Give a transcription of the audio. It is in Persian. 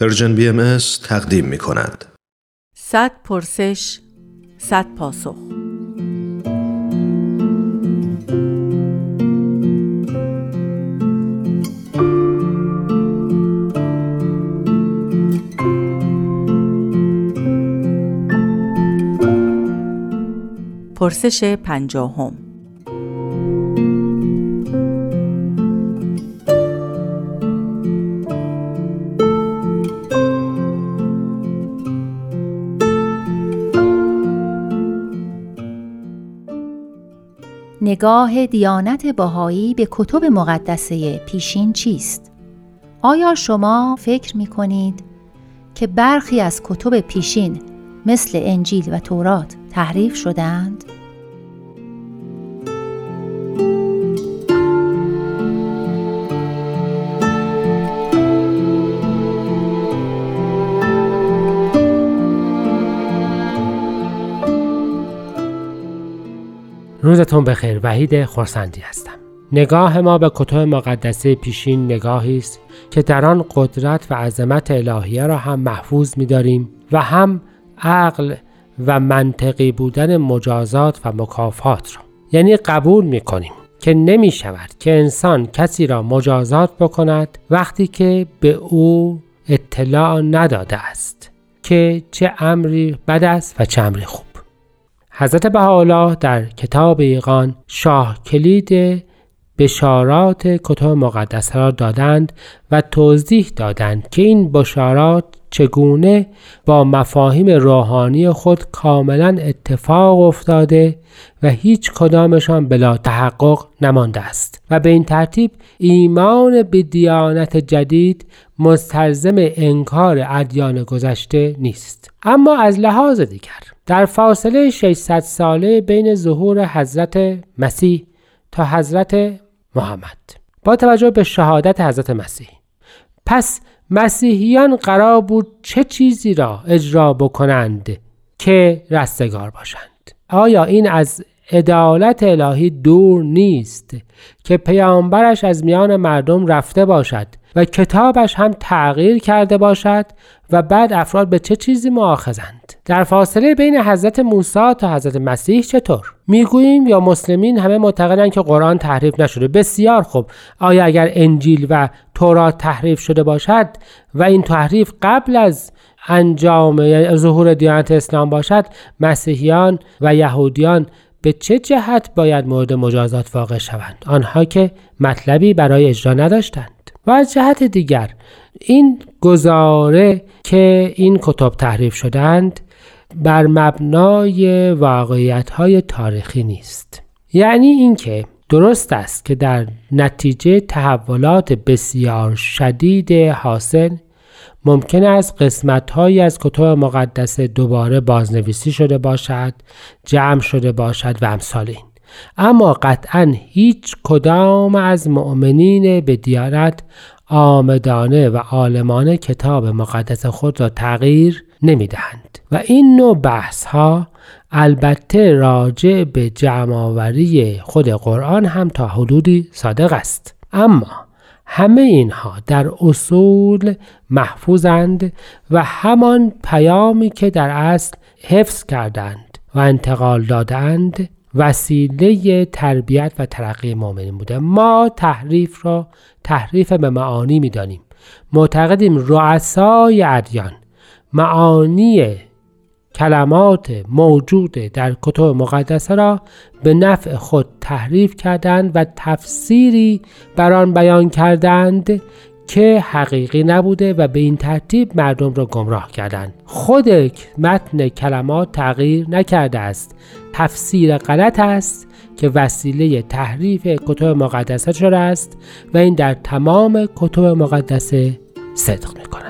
پرژن بی ام تقدیم می کند. صد پرسش صد پاسخ پرسش پنجاهم نگاه دیانت باهایی به کتب مقدسه پیشین چیست؟ آیا شما فکر می کنید که برخی از کتب پیشین مثل انجیل و تورات تحریف شدند؟ روزتون بخیر. وحید خورسندی هستم. نگاه ما به کتب مقدسه پیشین نگاهی است که در آن قدرت و عظمت الهیه را هم محفوظ می‌داریم و هم عقل و منطقی بودن مجازات و مکافات را. یعنی قبول می‌کنیم که نمی شود که انسان کسی را مجازات بکند وقتی که به او اطلاع نداده است که چه امری بد است و چه امری خوب. حضرت بهاءالله در کتاب ایقان شاه کلید بشارات کتب مقدسه را دادند و توضیح دادند که این بشارات چگونه با مفاهیم روحانی خود کاملا اتفاق افتاده و هیچ کدامشان بلا تحقق نمانده است. و به این ترتیب ایمان به دیانت جدید مستلزم انکار ادیان گذشته نیست. اما از لحاظ دیگر در فاصله 600 ساله بین ظهور حضرت مسیح تا حضرت محمد. با توجه به شهادت حضرت مسیح. پس مسیحیان قرار بود چه چیزی را اجرا بکنند که رستگار باشند؟ آیا این از عدالت الهی دور نیست که پیامبرش از میان مردم رفته باشد و کتابش هم تغییر کرده باشد و بعد افراد به چه چیزی معاخذند در فاصله بین حضرت موسی تا حضرت مسیح چطور؟ می‌گوییم یا مسلمین همه معتقدند که قرآن تحریف نشده. بسیار خوب. آیا اگر انجیل و تورات تحریف شده باشد و این تحریف قبل از انجام ظهور دیانت اسلام باشد مسیحیان و یهودیان به چه جهت باید مورد مجازات واقع شوند؟ آنها که مطلبی برای اجرا نداشتند. و از جهت دیگر این گزاره که این کتب تحریف شدند بر مبنای واقعیت های تاریخی نیست. یعنی اینکه درست است که در نتیجه تحولات بسیار شدید حاصل ممکن است قسمت از کتب مقدسه دوباره بازنویسی شده باشد جمع شده باشد و امثال این. اما قطعا هیچ کدام از مؤمنین به دیانت آمدانه و عالمانه کتاب مقدس خود را تغییر نمی دهند و این نوع بحث ها البته راجع به جمعآوری خود قرآن هم تا حدودی صادق است. اما همه اینها در اصول محفوظند و همان پیامی که در اصل حفظ کردند و انتقال دادند وسیله تربیت و ترقی مؤمنین بوده. ما تحریف را تحریف به معانی می‌دانیم. معتقدیم رؤسای ادیان معانی کلمات موجود در کتب مقدسه را به نفع خود تحریف کردند و تفسیری بر آن بیان کردند که حقیقی نبوده و به این ترتیب مردم را گمراه کردند. خود متن کلمات تغییر نکرده است. تفسیر غلط است که وسیله تحریف کتب مقدسه شده است و این در تمام کتب مقدسه صدق می‌کند.